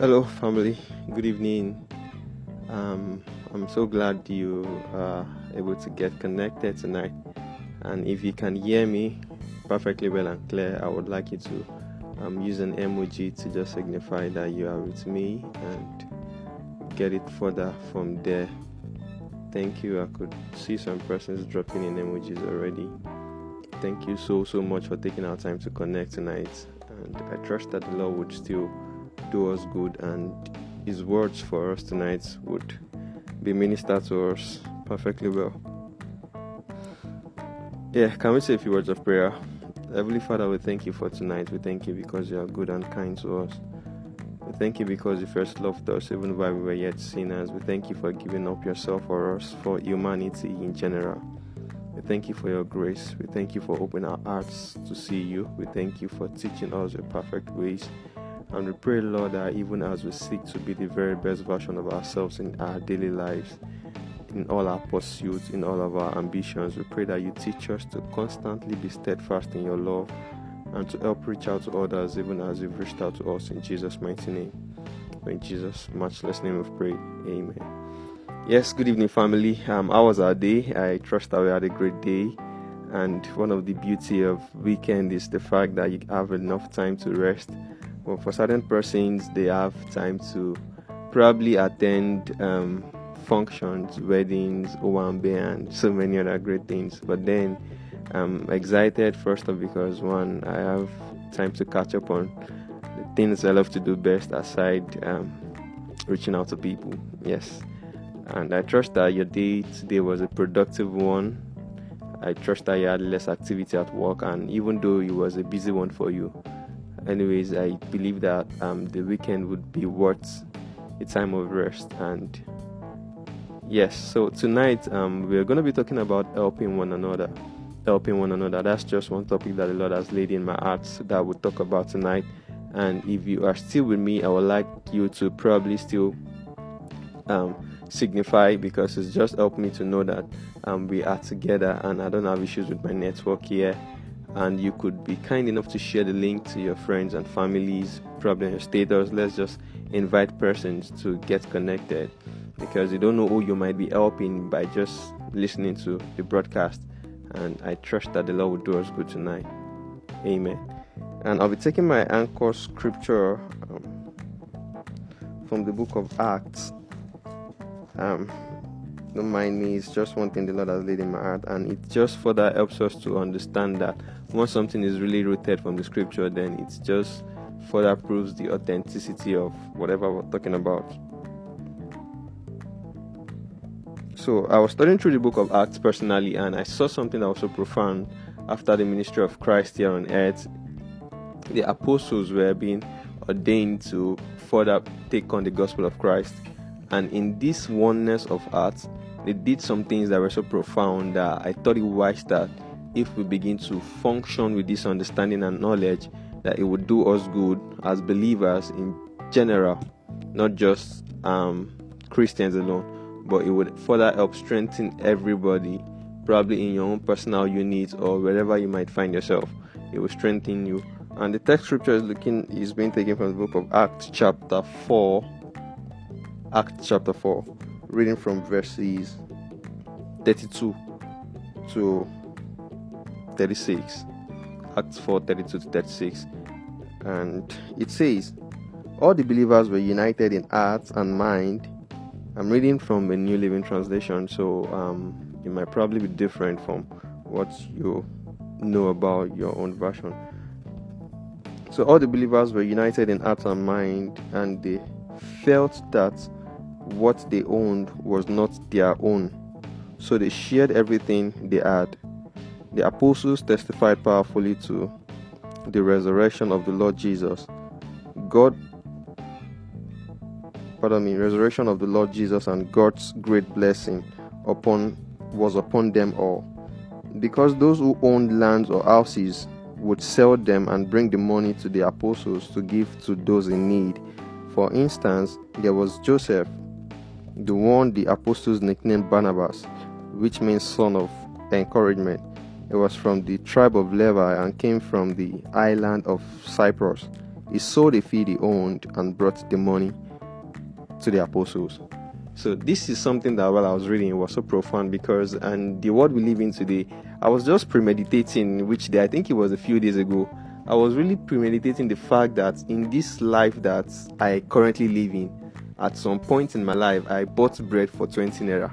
Hello, family. Good evening. Um, I'm so glad you are able to get connected tonight. And if you can hear me perfectly well and clear, I would like you to um, use an emoji to just signify that you are with me and get it further from there. Thank you. I could see some persons dropping in emojis already. Thank you so, so much for taking our time to connect tonight. And I trust that the Lord would still do us good and His words for us tonight would be ministered to us perfectly well. Yeah, can we say a few words of prayer? Heavenly Father, we thank you for tonight. We thank you because you are good and kind to us. We thank you because you first loved us even while we were yet sinners. We thank you for giving up yourself for us, for humanity in general. We thank you for your grace. We thank you for opening our hearts to see you. We thank you for teaching us your perfect ways. And we pray, Lord, that even as we seek to be the very best version of ourselves in our daily lives, in all our pursuits, in all of our ambitions, we pray that you teach us to constantly be steadfast in your love and to help reach out to others even as you've reached out to us in Jesus' mighty name. In Jesus' matchless name of pray. Amen. Yes, good evening, family. Um, how was our day? I trust that we had a great day. And one of the beauty of weekend is the fact that you have enough time to rest well, for certain persons, they have time to probably attend um, functions, weddings, owambe, and so many other great things. But then I'm excited first of because one, I have time to catch up on the things I love to do best aside um, reaching out to people. Yes. And I trust that your day today was a productive one. I trust that you had less activity at work, and even though it was a busy one for you, anyways, I believe that um, the weekend would be worth a time of rest. And yes, so tonight um, we're going to be talking about helping one another. Helping one another. That's just one topic that the Lord has laid in my heart that we'll talk about tonight. And if you are still with me, I would like you to probably still um, signify because it's just helped me to know that um, we are together and I don't have issues with my network here and you could be kind enough to share the link to your friends and families, probably your status. Let's just invite persons to get connected because you don't know who you might be helping by just listening to the broadcast. And I trust that the Lord will do us good tonight. Amen. And I'll be taking my anchor scripture um, from the book of Acts. Um, don't mind me, it's just one thing the Lord has laid in my heart, and it just further helps us to understand that once something is really rooted from the scripture, then it just further proves the authenticity of whatever we're talking about. So I was studying through the book of Acts personally, and I saw something that was so profound after the ministry of Christ here on earth. The apostles were being ordained to further take on the gospel of Christ, and in this oneness of heart, they did some things that were so profound that I thought it wise that if we begin to function with this understanding and knowledge, that it would do us good as believers in general, not just um, Christians alone, but it would further help strengthen everybody, probably in your own personal unit or wherever you might find yourself. It will strengthen you. And the text scripture is looking is being taken from the book of Acts chapter 4. Acts chapter 4 reading from verses 32 to 36. Acts 4 32 to 36. And it says, All the believers were united in heart and mind. I'm reading from a New Living Translation, so um, it might probably be different from what you know about your own version. So all the believers were united in heart and mind, and they felt that what they owned was not their own. So they shared everything they had. The apostles testified powerfully to the resurrection of the Lord Jesus. God, pardon me, resurrection of the Lord Jesus and God's great blessing upon was upon them all. Because those who owned lands or houses would sell them and bring the money to the apostles to give to those in need. For instance, there was Joseph the one the apostles nicknamed Barnabas, which means son of encouragement. He was from the tribe of Levi and came from the island of Cyprus. he sold a field he owned and brought the money to the apostles. So this is something that while I was reading it was so profound because and the world we live in today, I was just premeditating which day I think it was a few days ago. I was really premeditating the fact that in this life that I currently live in, at some point in my life I bought bread for 20 naira.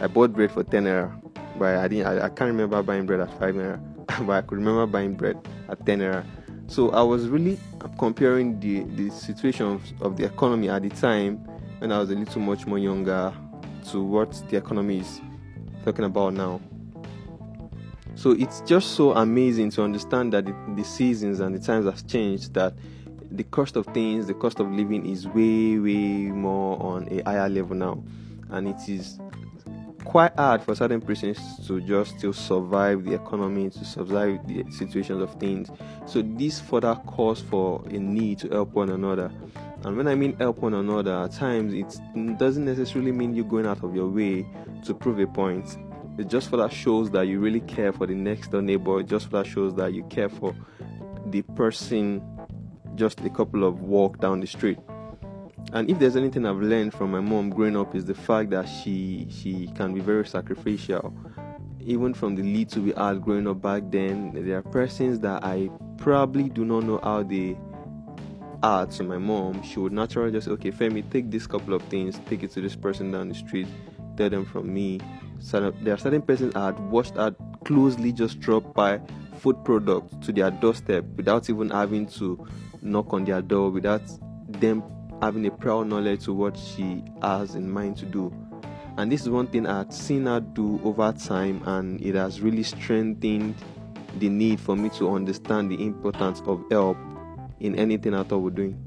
I bought bread for 10 naira. But I didn't I, I can't remember buying bread at 5 naira. but I could remember buying bread at 10 naira. So I was really comparing the, the situation of, of the economy at the time when I was a little much more younger to what the economy is talking about now. So it's just so amazing to understand that the, the seasons and the times have changed that the cost of things, the cost of living is way, way more on a higher level now. And it is quite hard for certain persons to just still survive the economy, to survive the situations of things. So this further calls for a need to help one another. And when I mean help one another, at times it doesn't necessarily mean you going out of your way to prove a point. It just for that shows that you really care for the next door neighbor. It just for that shows that you care for the person just a couple of walk down the street. And if there's anything I've learned from my mom growing up is the fact that she she can be very sacrificial. Even from the little we had growing up back then, there are persons that I probably do not know how they are to my mom. She would naturally just okay, Femi, take this couple of things, take it to this person down the street, tell them from me. So there are certain persons I had watched her closely just drop by food products to their doorstep without even having to knock on their door, without them having a prior knowledge to what she has in mind to do. And this is one thing I've seen her do over time, and it has really strengthened the need for me to understand the importance of help in anything at all we're doing.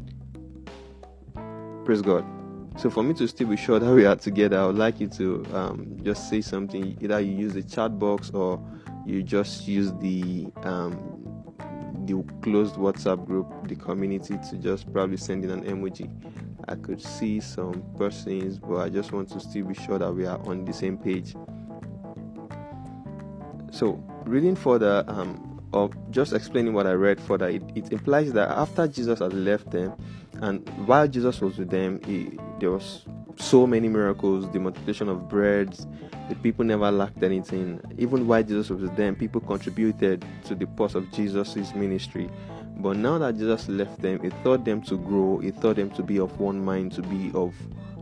Praise God. So for me to still be sure that we are together, I would like you to um, just say something. Either you use the chat box or you just use the um, the closed WhatsApp group, the community, to just probably send in an emoji. I could see some persons, but I just want to still be sure that we are on the same page. So, reading further, um, or just explaining what I read further, it, it implies that after Jesus had left them, and while Jesus was with them, he, there was so many miracles, the multiplication of breads, the people never lacked anything. Even while Jesus was with them, people contributed to the purse of Jesus' ministry. But now that Jesus left them, he taught them to grow, he taught them to be of one mind, to be of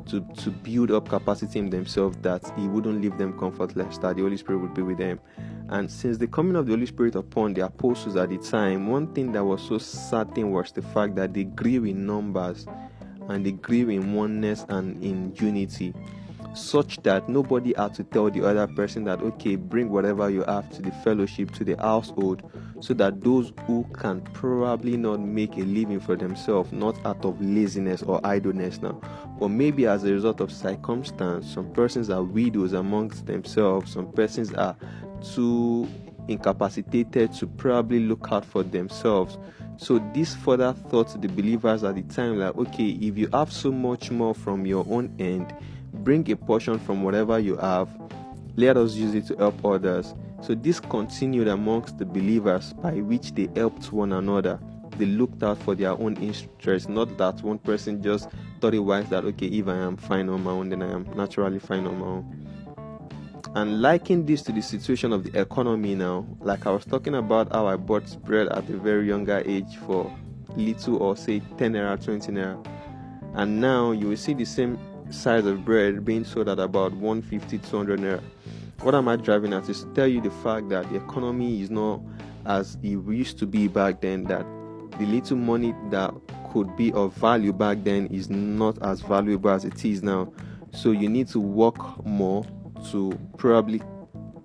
to, to build up capacity in themselves that he wouldn't leave them comfortless, that the Holy Spirit would be with them. And since the coming of the Holy Spirit upon the apostles at the time, one thing that was so certain was the fact that they grew in numbers and they grew in oneness and in unity such that nobody had to tell the other person that okay bring whatever you have to the fellowship to the household so that those who can probably not make a living for themselves not out of laziness or idleness now but maybe as a result of circumstance some persons are widows amongst themselves some persons are too incapacitated to probably look out for themselves so this further thought the believers at the time like okay if you have so much more from your own end bring a portion from whatever you have. Let us use it to help others. So this continued amongst the believers by which they helped one another. They looked out for their own interests not that one person just thought it wise that okay if i am fine on my own then i am naturally fine on my own and liking this to the situation of the economy now. Like i was talking about how i bought bread at a very younger age for little or say 10 naira 20 naira. And now you will see the same size of bread being sold at about 150 200 naira. What am i driving at is to tell you the fact that the economy is not as it used to be back then that the little money that could be of value back then is not as valuable as it is now. So you need to work more to probably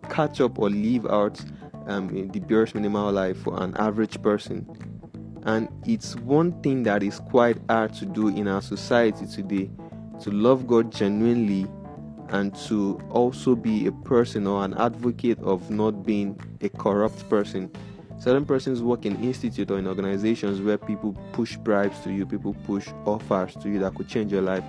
catch up or live out um, the barest minimal life for an average person. And it's one thing that is quite hard to do in our society today to love God genuinely and to also be a person or an advocate of not being a corrupt person. Certain persons work in institute or in organizations where people push bribes to you, people push offers to you that could change your life.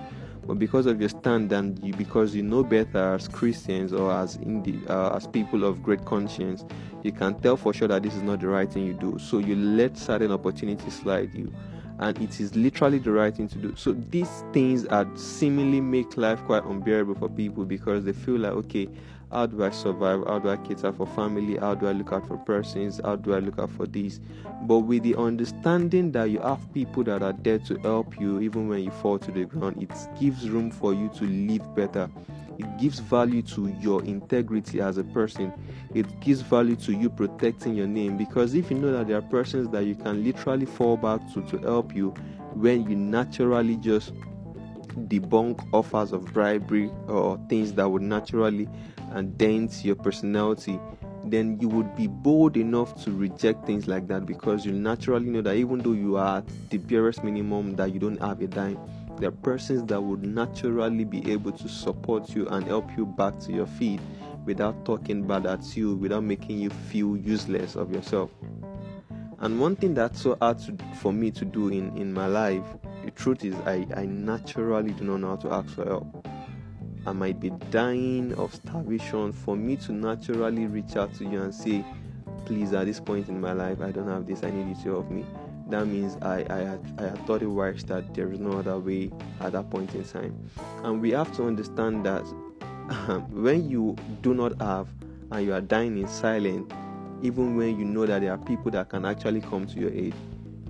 But because of your stand and you, because you know better as Christians or as indi- uh, as people of great conscience, you can tell for sure that this is not the right thing you do. So you let certain opportunities slide you, and it is literally the right thing to do. So these things are seemingly make life quite unbearable for people because they feel like okay, how do I survive? How do I cater for family? How do I look out for persons? How do I look out for this? But with the understanding that you have people that are there to help you even when you fall to the ground, it gives room for you to live better. It gives value to your integrity as a person. It gives value to you protecting your name because if you know that there are persons that you can literally fall back to to help you when you naturally just debunk offers of bribery or things that would naturally and dent your personality, then you would be bold enough to reject things like that because you naturally know that even though you are at the barest minimum that you don't have a dime, there are persons that would naturally be able to support you and help you back to your feet without talking bad at you, without making you feel useless of yourself. And one thing that's so hard to, for me to do in, in my life, the truth is, I, I naturally do not know how to ask for help. I might be dying of starvation for me to naturally reach out to you and say, please, at this point in my life, I don't have this, I need you to help me. That means I, I, had, I had thought it wise that there is no other way at that point in time. And we have to understand that um, when you do not have and you are dying in silence, even when you know that there are people that can actually come to your aid,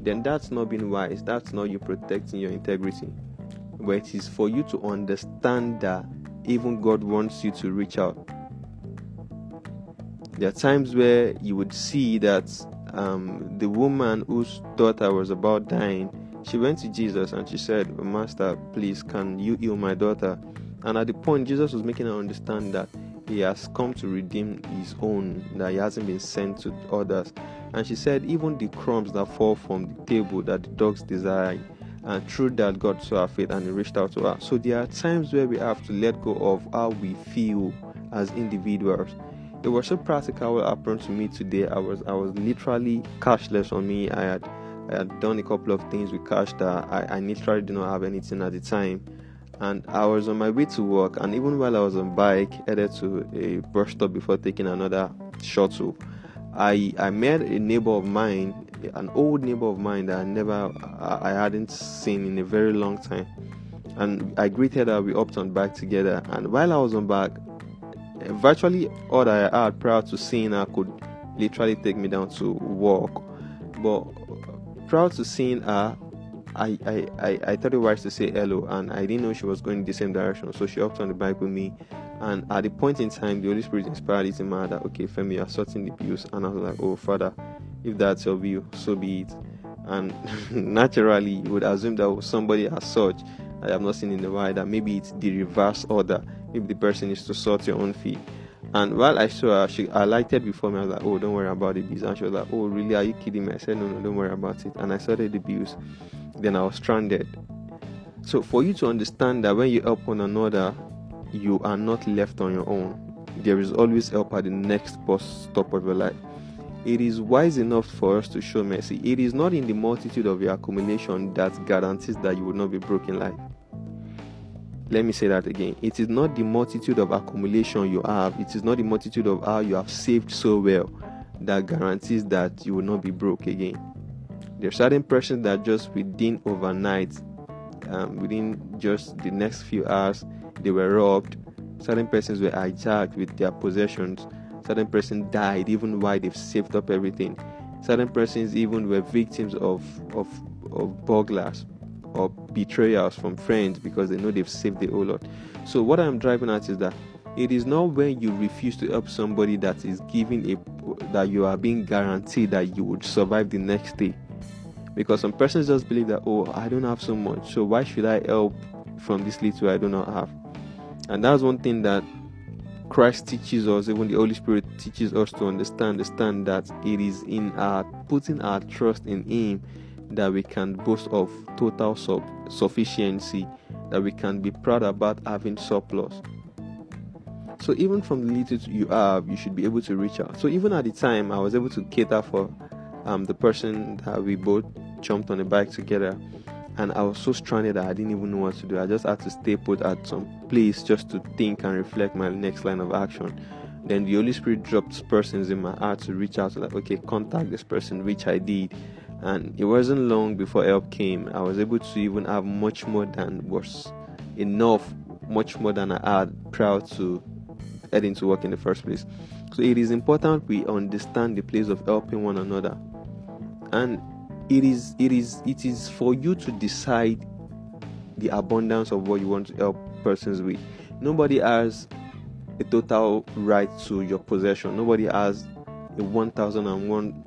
then that's not being wise. That's not you protecting your integrity. But it is for you to understand that even God wants you to reach out. There are times where you would see that um, the woman whose daughter was about dying, she went to Jesus and she said, Master, please, can you heal my daughter? And at the point, Jesus was making her understand that he has come to redeem his own, that he hasn't been sent to others. And she said, Even the crumbs that fall from the table that the dogs desire, and through that God saw our faith and he reached out to her. So there are times where we have to let go of how we feel as individuals. It was so practical what happened to me today. I was I was literally cashless on me. I had I had done a couple of things with cash that I, I literally did not have anything at the time. And I was on my way to work and even while I was on bike headed to a bus stop before taking another shuttle, I I met a neighbor of mine an old neighbor of mine that I never I hadn't seen in a very long time. And I greeted her, we hopped on back together. And while I was on back, virtually all that I had prior to seeing her could literally take me down to walk. But prior to seeing her, I, I, I, I thought it wise to say hello and I didn't know she was going the same direction. So she hopped on the bike with me. And at the point in time, the Holy Spirit inspired it in my that, okay, Femi, you're sorting the bills. And I was like, oh, Father, if that's your view, so be it. And naturally, you would assume that somebody as such, I have not seen in the wild, that maybe it's the reverse order. Maybe the person is to sort your own fee. And while I saw her, she alighted before me. I was like, "Oh, don't worry about the bills." And she was like, "Oh, really? Are you kidding me?" I said, "No, no, don't worry about it." And I sorted the bills. Then I was stranded. So for you to understand that when you help one another, you are not left on your own. There is always help at the next bus stop of your life it is wise enough for us to show mercy. It is not in the multitude of your accumulation that guarantees that you will not be broken life. Let me say that again. It is not the multitude of accumulation you have, it is not the multitude of how you have saved so well that guarantees that you will not be broke again. There are certain persons that just within overnight, um, within just the next few hours, they were robbed. Certain persons were hijacked with their possessions. Certain person died even while they've saved up everything. Certain persons even were victims of of of burglars or betrayals from friends because they know they've saved the whole lot. So what i'm driving at is that it is not when you refuse to help somebody that is giving a that you are being guaranteed that you would survive the next day because some persons just believe that oh i don't have so much so why should i help from this little i do not have and that's one thing that Christ teaches us, even the Holy Spirit teaches us to understand, understand that it is in our putting our trust in Him that we can boast of total sub- sufficiency, that we can be proud about having surplus. So even from the little you have, you should be able to reach out. So even at the time, I was able to cater for um, the person that we both jumped on a bike together, and I was so stranded that I didn't even know what to do. I just had to stay put at some place just to think and reflect my next line of action. Then the Holy Spirit dropped persons in my heart to reach out to like, okay, contact this person, which I did. And it wasn't long before help came. I was able to even have much more than was enough, much more than I had prior to heading to work in the first place. So it is important we understand the place of helping one another. And it is it is it is for you to decide the abundance of what you want to help persons with. Nobody has a total right to your possession. Nobody has a 1001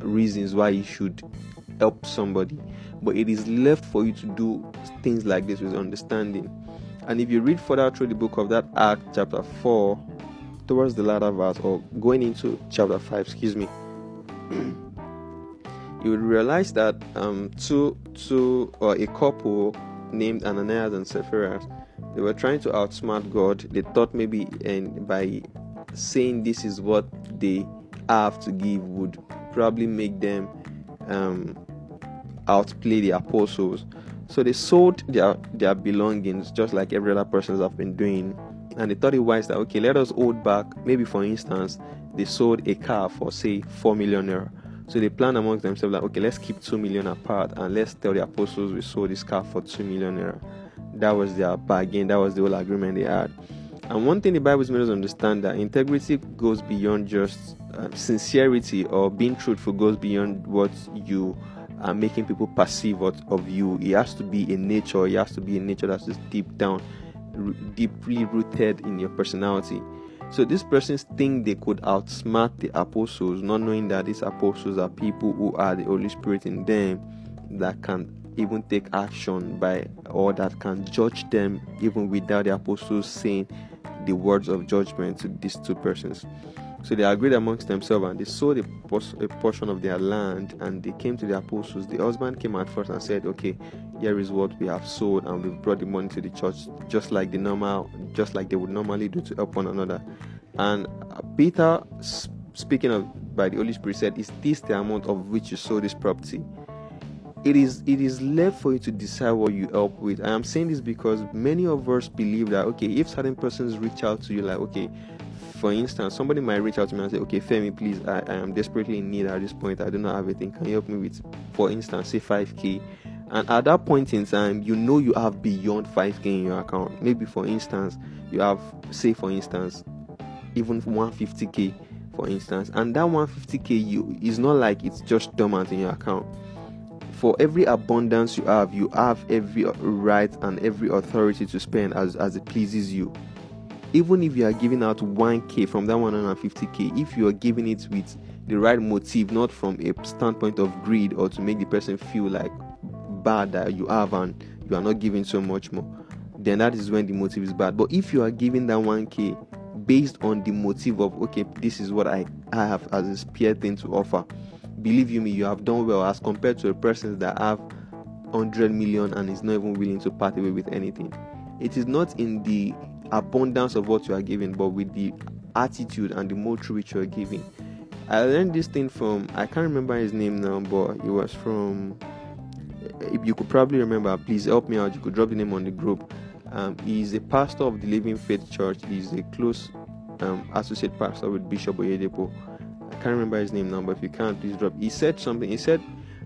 reasons why you should help somebody. But it is left for you to do things like this with understanding. And if you read further through the book of that Act, chapter 4, towards the latter verse, or going into chapter 5, excuse me, you realize that um, two, two, or a couple named Ananias and Sapphira they were trying to outsmart God. They thought maybe and by saying this is what they have to give would probably make them um, outplay the apostles. So they sold their their belongings just like every other person have been doing, and they thought it wise that okay, let us hold back. Maybe for instance, they sold a car for say four million naira. So they planned amongst themselves like okay, let's keep two million apart and let's tell the apostles we sold this car for two million naira that was their bargain, that was the whole agreement they had. And one thing the Bible made us understand that integrity goes beyond just uh, sincerity or being truthful goes beyond what you are making people perceive of you. It has to be a nature. It has to be a nature that's just deep down, r- deeply rooted in your personality. So these persons think they could outsmart the apostles, not knowing that these apostles are people who are the Holy Spirit in them that can even take action by or that can judge them even without the apostles saying the words of judgment to these two persons. So they agreed amongst themselves and they sold a, a, portion of their land and they came to the apostles. The husband came at first and said, Okay, here is what we have sold and we've brought the money to the church just like the normal just like they would normally do to help one another. And Peter speaking of by the Holy Spirit said, Is this the amount of which you sold this property? it is it is left for you to decide what you help with i am saying this because many of us believe that okay if certain persons reach out to you like okay for instance somebody might reach out to me and say okay femi please i, I am desperately in need at this point. I do not have anything can you help me with for instance say 5k and at that point in time you know you have beyond 5k in your account. Maybe for instance you have say for instance even 150k for instance. And that 150k you is not like it's just dormant in your account. For every abundance you have, you have every right and every authority to spend as, as it pleases you. Even if you are giving out 1k from that 150k, if you are giving it with the right motive, not from a standpoint of greed or to make the person feel like bad that you have and you are not giving so much more, then that is when the motive is bad. But if you are giving that 1k based on the motive of okay, this is what I, I have as a spare thing to offer believe you me, you have done well as compared to a person that have 100 million and is not even willing to part away with anything. It is not in the abundance of what you are giving, but with the attitude and the mode through which you are giving. I learned this thing from I can't remember his name now, but it was from. If you could probably remember, please help me out. You could drop the name on the group. Um, he's a pastor of the Living Faith Church. He's a close um, associate pastor with Bishop Oyedepo I can't remember his name now, but if you can, please drop. He said something. He said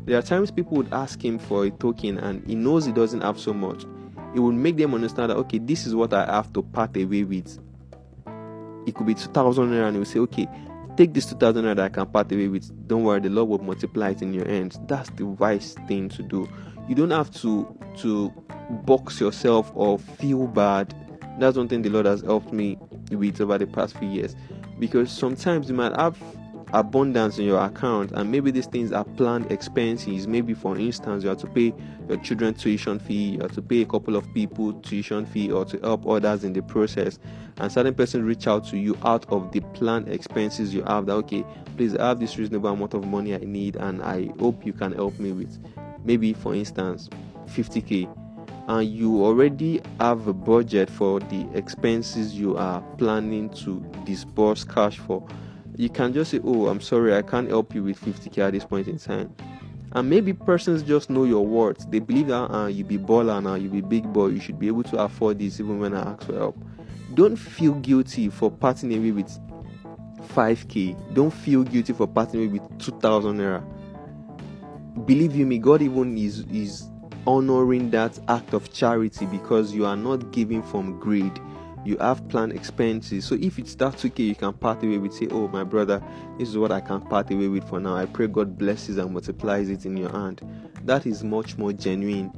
there are times people would ask him for a token and he knows he doesn't have so much. It would make them understand that okay, this is what I have to part away with. It could be two thousand naira, and you say, okay, take this two thousand naira that I can part away with. Don't worry, the Lord will multiply it in your hands. That's the wise thing to do. You don't have to to box yourself or feel bad. That's one thing the Lord has helped me with over the past few years. Because sometimes you might have abundance in your account and maybe these things are planned expenses. Maybe for instance you have to pay your children tuition fee you have to pay a couple of people tuition fee or to help others in the process. And certain person reach out to you out of the planned expenses you have that okay please I have this reasonable amount of money i need and i hope you can help me with maybe for instance 50k and you already have a budget for the expenses you are planning to disburse cash for you can just say, Oh, I'm sorry, I can't help you with 50k at this point in time. And maybe persons just know your worth. They believe that uh, you be baller now, you be big boy, you should be able to afford this even when I ask for help. Don't feel guilty for parting away with 5k. Don't feel guilty for parting away with 2000 naira. Believe you me, God even is is honoring that act of charity because you are not giving from greed you have planned expenses. So if it's that 2k you can part away with, say, Oh, my brother, this is what I can part away with for now. I pray God blesses and multiplies it in your hand. That is much more genuine.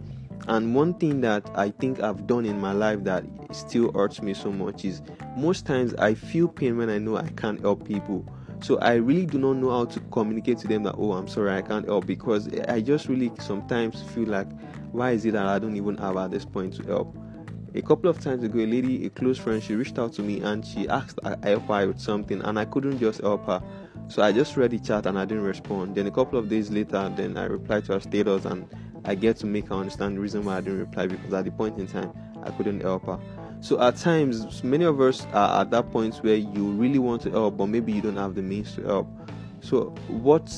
And one thing that I think I've done in my life that still hurts me so much is most times I feel pain when I know I can't help people. So I really do not know how to communicate to them that oh I'm sorry I can't help because I just really sometimes feel like why is it that I don't even have at this point to help? A couple of times ago, a lady, a close friend, she reached out to me and she asked I help her with something, and I couldn't just help her. So I just read the chat and I didn't respond. Then a couple of days later, then I replied to her status and I get to make her understand the reason why I didn't reply because at the point in time I couldn't help her. So at times, many of us are at that point where you really want to help, but maybe you don't have the means to help. So what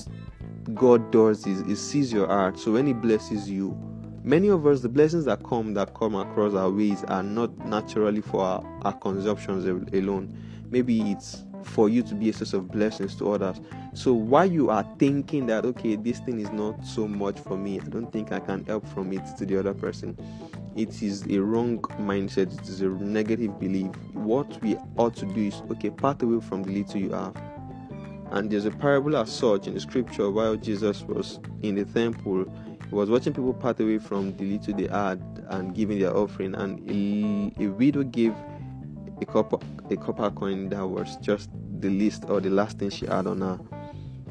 God does is He sees your heart. So when He blesses you, Many of us, the blessings that come that come across our ways are not naturally for our, our consumptions alone. Maybe it's for you to be a source of blessings to others. So while you are thinking that okay, this thing is not so much for me, I don't think I can help from it to the other person. It is a wrong mindset, it is a negative belief. What we ought to do is okay, part away from the little you have. And there's a parable as such in the scripture while Jesus was in the temple was watching people part away from the little they had and giving their offering, and a, a widow gave a copper a copper coin that was just the least or the last thing she had on her.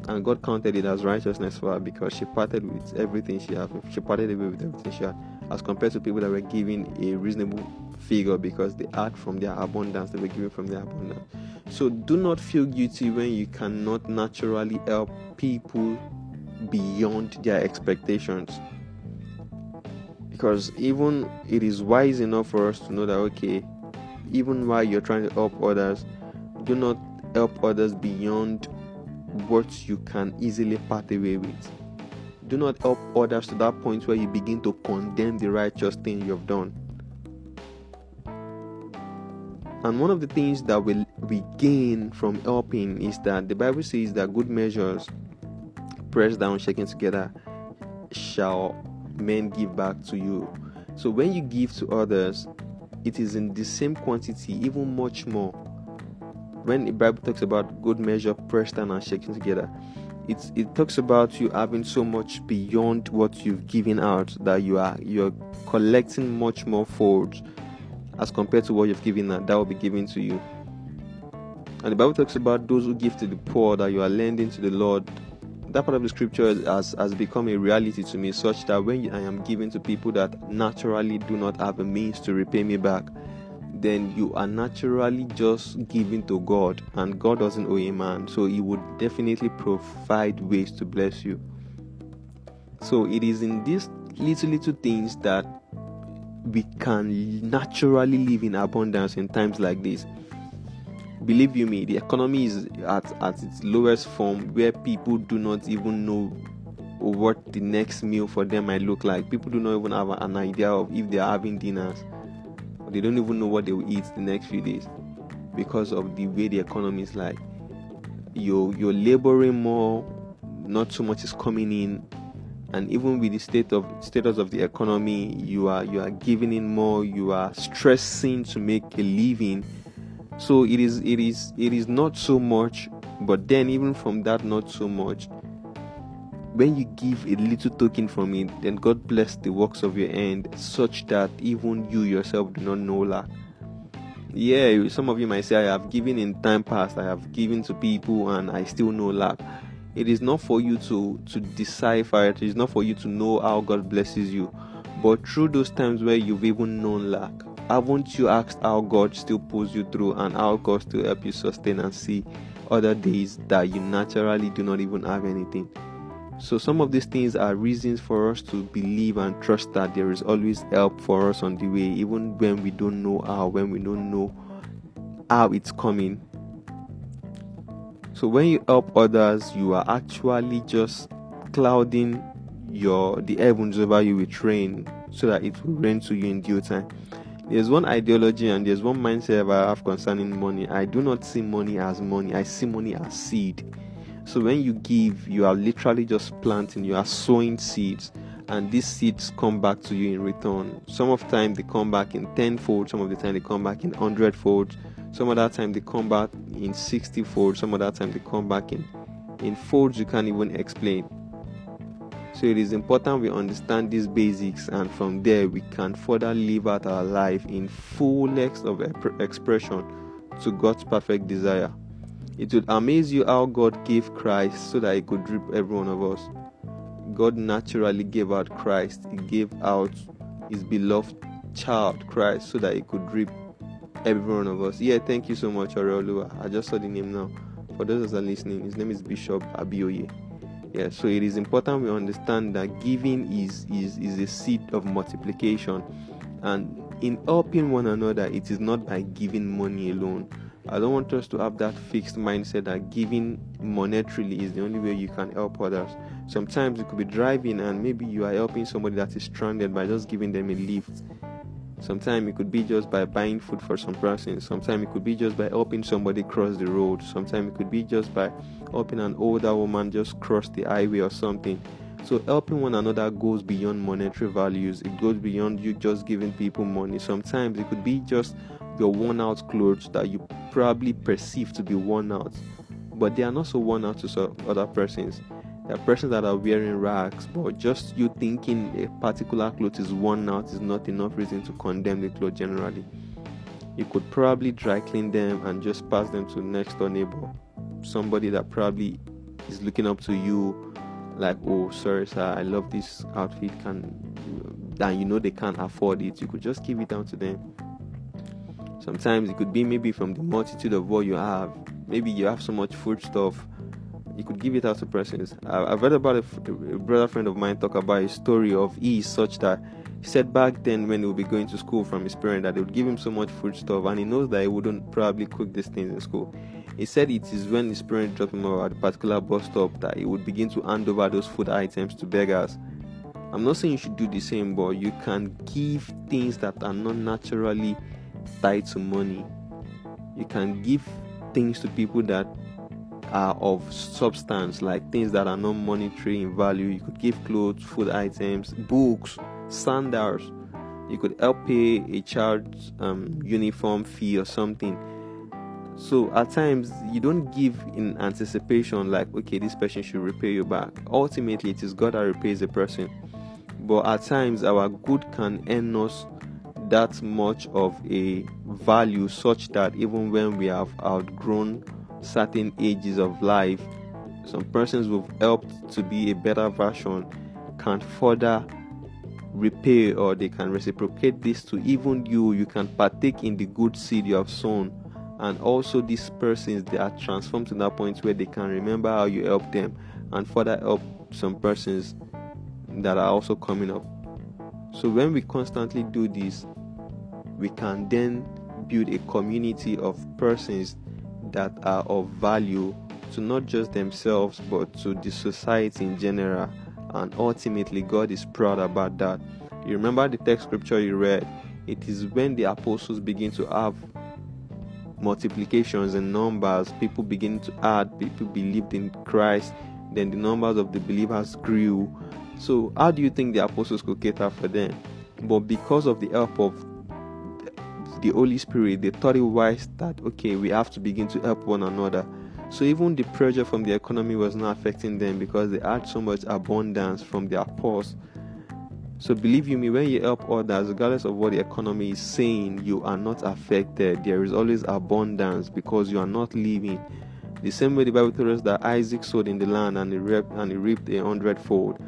And God counted it as righteousness for her because she parted with everything she had. She parted away with everything she had, as compared to people that were giving a reasonable figure because they had from their abundance, they were giving from their abundance. So do not feel guilty when you cannot naturally help people beyond their expectations. Because even it is wise enough for us to know that okay even while you're trying to help others do not help others beyond what you can easily part away with. Do not help others to that point where you begin to condemn the righteous thing you have done. And one of the things that will we gain from helping is that the bible says that good measures pressed down, shaking together, shall men give back to you. So when you give to others, it is in the same quantity, even much more. When the Bible talks about good measure, pressed down and shaken together, it it talks about you having so much beyond what you've given out that you are you're collecting much more folds as compared to what you've given out that will be given to you. And the Bible talks about those who give to the poor that you are lending to the Lord that part of the scripture has, has become a reality to me, such that when I am giving to people that naturally do not have a means to repay me back, then you are naturally just giving to God, and God doesn't owe a man, so He would definitely provide ways to bless you. So it is in these little, little things that we can naturally live in abundance in times like this believe you me the economy is at, at its lowest form where people do not even know what the next meal for them might look like. People do not even have an idea of if they are having dinners. They don't even know what they will eat the next few days because of the way the economy is like. You're you're laboring more not so much is coming in. And even with the state of status of the economy you are you are giving in more you are stressing to make a living so it is it is it is not so much but then even from that not so much when you give a little token from it then god bless the works of your hand such that even you yourself do not know lack. Yeah some of you might say i have given in time past i have given to people and i still know lack. It is not for you to to decipher it, it is not for you to know how god blesses you. But through those times where you've even known lack haven't you asked how God still pulls you through and how God still help you sustain and see other days that you naturally do not even have anything? So some of these things are reasons for us to believe and trust that there is always help for us on the way, even when we don't know how, when we don't know how it's coming. So when you help others, you are actually just clouding your the heavens over you with rain so that it will rain to you in due time. There's one ideology and there's one mindset I have concerning money. I do not see money as money, I see money as seed. So when you give, you are literally just planting, you are sowing seeds, and these seeds come back to you in return. Some of the time they come back in tenfold, some of the time they come back in hundredfold, some of that time they come back in sixtyfold, some of that time they come back in in folds you can't even explain. So it is important we understand these basics, and from there we can further live out our life in fullness of expression to God's perfect desire. It would amaze you how God gave Christ so that He could reap every one of us. God naturally gave out Christ, He gave out His beloved child, Christ, so that He could reap every one of us. Yeah, thank you so much, Areolua. I just saw the name now. For those that are listening, his name is Bishop Abioye. Yeah, so it is important we understand that giving is is is a seed of multiplication, and in helping one another, it is not by giving money alone. I don't want us to have that fixed mindset that giving monetarily is the only way you can help others. Sometimes you could be driving and maybe you are helping somebody that is stranded by just giving them a lift Sometimes it could be just by buying food for some person. Sometimes it could be just by helping somebody cross the road. Sometimes it could be just by helping an older woman just cross the highway or something. So helping one another goes beyond monetary values. It goes beyond you just giving people money. Sometimes it could be just your worn out clothes that you probably perceive to be worn out, but they are not so worn out to other persons. There persons that are wearing rags, but just you thinking a particular cloth is worn out is not enough reason to condemn the cloth generally. You could probably dry clean them and just pass them to next door neighbor. Somebody that probably is looking up to you like, oh sorry sir, I love this outfit can and you know they can't afford it. You could just give it down to them. Sometimes it could be maybe from the multitude of what you have. Maybe you have so much food stuff you could give it out to persons. I've read about a, brother friend of mine talk about a story of ease such that he said back then when he would be going to school from his parents that they would give him so much food stuff and he knows that he wouldn't probably cook these things in school. He said it is when his parents dropped him off at a particular bus stop that he would begin to hand over those food items to beggars. I'm not saying you should do the same, but you can give things that are not naturally tied to money. You can give things to people that are of substance, like things that are not monetary in value. You could give clothes, food items, books, sandals. You could help pay a child's um, uniform fee or something. So at times you don't give in anticipation, like okay, this person should repay you back. Ultimately, it is God that repays a person. But at times, our good can earn us that much of a value, such that even when we have outgrown certain ages of life, some persons who've helped to be a better version can further repay or they can reciprocate this to even you. You can partake in the good seed you have sown, and also these persons they are transformed to that point where they can remember how you helped them and further help some persons that are also coming up. So when we constantly do this, we can then build a community of persons that are of value to not just themselves but to the society in general. And ultimately, God is proud about that. You remember the text scripture you read? It is when the apostles begin to have multiplications and numbers, people begin to add, people believed in Christ, then the numbers of the believers grew. So, how do you think the apostles could cater for them? But because of the help of the Holy Spirit, they thought it wise that okay, we have to begin to help one another. So even the pressure from the economy was not affecting them because they had so much abundance from their purse. So believe you me, when you help others, regardless of what the economy is saying, you are not affected. There is always abundance because you are not living. The same way the Bible tells us that Isaac sowed in the land and he reaped, and he reaped a hundredfold.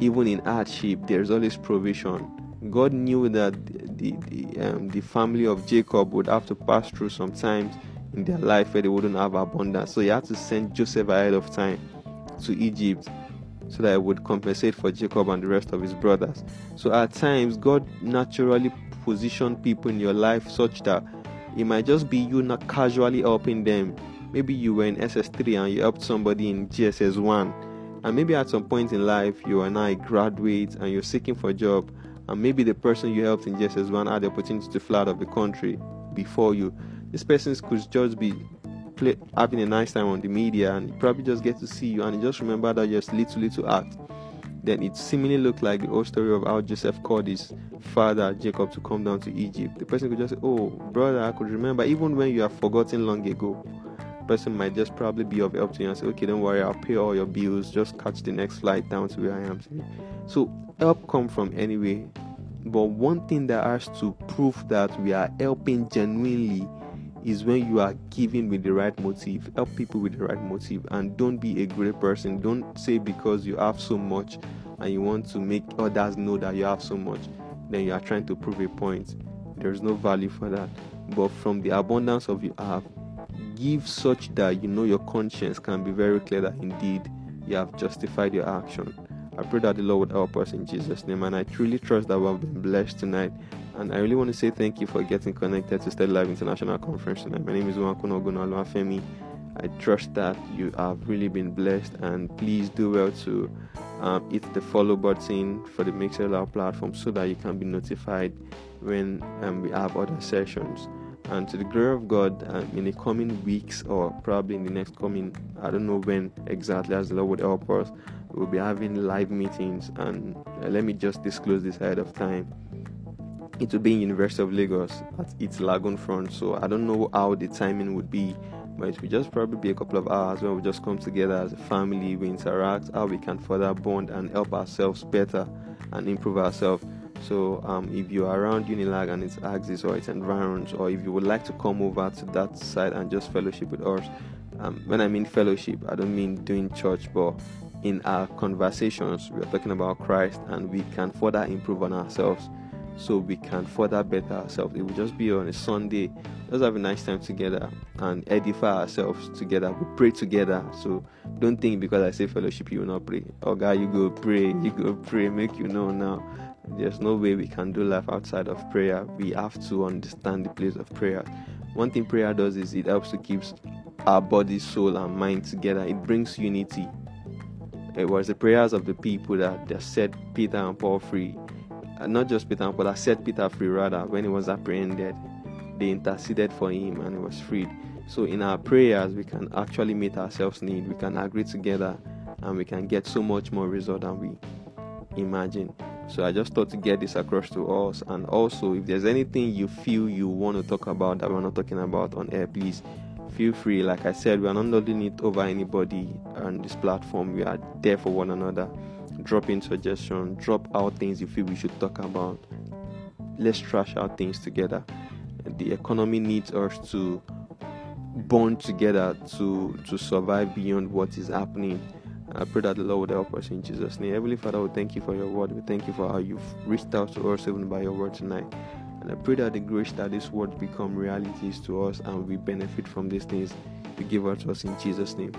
Even in hardship, there is always provision. God knew that the the, um, the family of Jacob would have to pass through some times in their life where they wouldn't have abundance. So he had to send Joseph ahead of time to Egypt so that it would compensate for Jacob and the rest of his brothers. So at times, God naturally positioned people in your life such that it might just be you not casually helping them. Maybe you were in SS3 and you helped somebody in JSS1 And maybe at some point in life, you are now a graduate and you're seeking for a job, and maybe the person you helped in JSS1 had the opportunity to fly out of the country before you. This person could just be play, having a nice time on the media and probably just get to see you and just remember that just little little act then it seemingly looked like the old story of how Joseph called his father Jacob to come down to Egypt. The person could just say, Oh, brother, I could remember, even when you have forgotten long ago. Person might just probably be of help to you and say, Okay, don't worry, I'll pay all your bills, just catch the next flight down to where I am. So help come from anywhere. But one thing that has to prove that we are helping genuinely is when you are giving with the right motive. Help people with the right motive and don't be a great person. Don't say because you have so much and you want to make others know that you have so much, then you are trying to prove a point. There's no value for that. But from the abundance of you have, give such that you know your conscience can be very clear that indeed you have justified your action. I pray that the Lord would help us in Jesus' name, and I truly trust that we have been blessed tonight. And I really want to say thank you for getting connected to Steady Life International Conference tonight. My name is Nwankwo Ogunoluwafemi. I trust that you have really been blessed, and please do well to um, hit the follow button for the Mixlr platform so that you can be notified when um, we have other sessions. And to the glory of God, um, in the coming weeks or probably in the next coming, I don't know when exactly, as the Lord would help us, we'll be having live meetings. And uh, let me just disclose this ahead of time it will be in University of Lagos at its Lagoon front. So I don't know how the timing would be, but it will just probably be a couple of hours where we just come together as a family, we interact, how we can further bond and help ourselves better and improve ourselves. So um, if you're around Unilag and its axis or its environs, or if you would like to come over to that side and just fellowship with us, um, when I mean fellowship, I don't mean doing church, but in our conversations, we are talking about Christ and we can further improve on ourselves so we can further better ourselves. It will just be on a Sunday, just have a nice time together and edify ourselves together. We pray together. So don't think because I say fellowship, you will not pray. Oh God, you go pray, you go pray, make you know now. There's no way we can do life outside of prayer. We have to understand the place of prayer. One thing prayer does is it helps to keep our body, soul, and mind together. It brings unity. It was the prayers of the people that, that set Peter and Paul free uh, not just Peter, but I set Peter free rather when he was apprehended. They interceded for him and he was freed. So in our prayers, we can actually meet ourselves' need. We can agree together, and we can get so much more result than we imagine. So I just thought to get this across to us. And also, if there's anything you feel you want to talk about that we're not talking about on air, please feel free. Like I said, we are not holding it over anybody on this platform. We are there for one another drop in suggestions, drop out things you feel we should talk about. Let's trash out things together. The economy needs us to bond together to to survive beyond what is happening. I pray that the Lord would help us in Jesus' name. Heavenly Father, we thank you for your word. We thank you for how you've reached out to us even by your word tonight. And I pray that the grace that this word become realities to us and we benefit from these things, you give us to us in Jesus' name.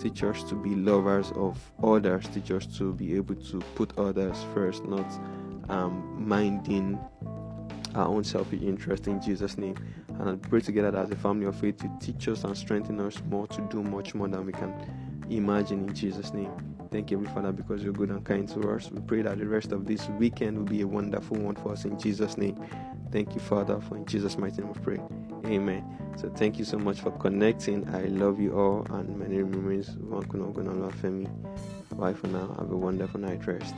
Teach us to be lovers of others. Teach us to be able to put others first, not um, minding our own selfish interest in Jesus' name. And I pray together as a family of faith to teach us and strengthen us more to do much more than we can imagine in Jesus' name. Thank you, Heavenly Father, because you're good and kind to us. We pray that the rest of this weekend will be a wonderful one for us in Jesus' name. Thank you, Father, for in Jesus' mighty name we pray. Amen. So thank you so much for connecting. I love you all, and my name remains Nwakunor Ugonna Bye for now. Have a wonderful night rest.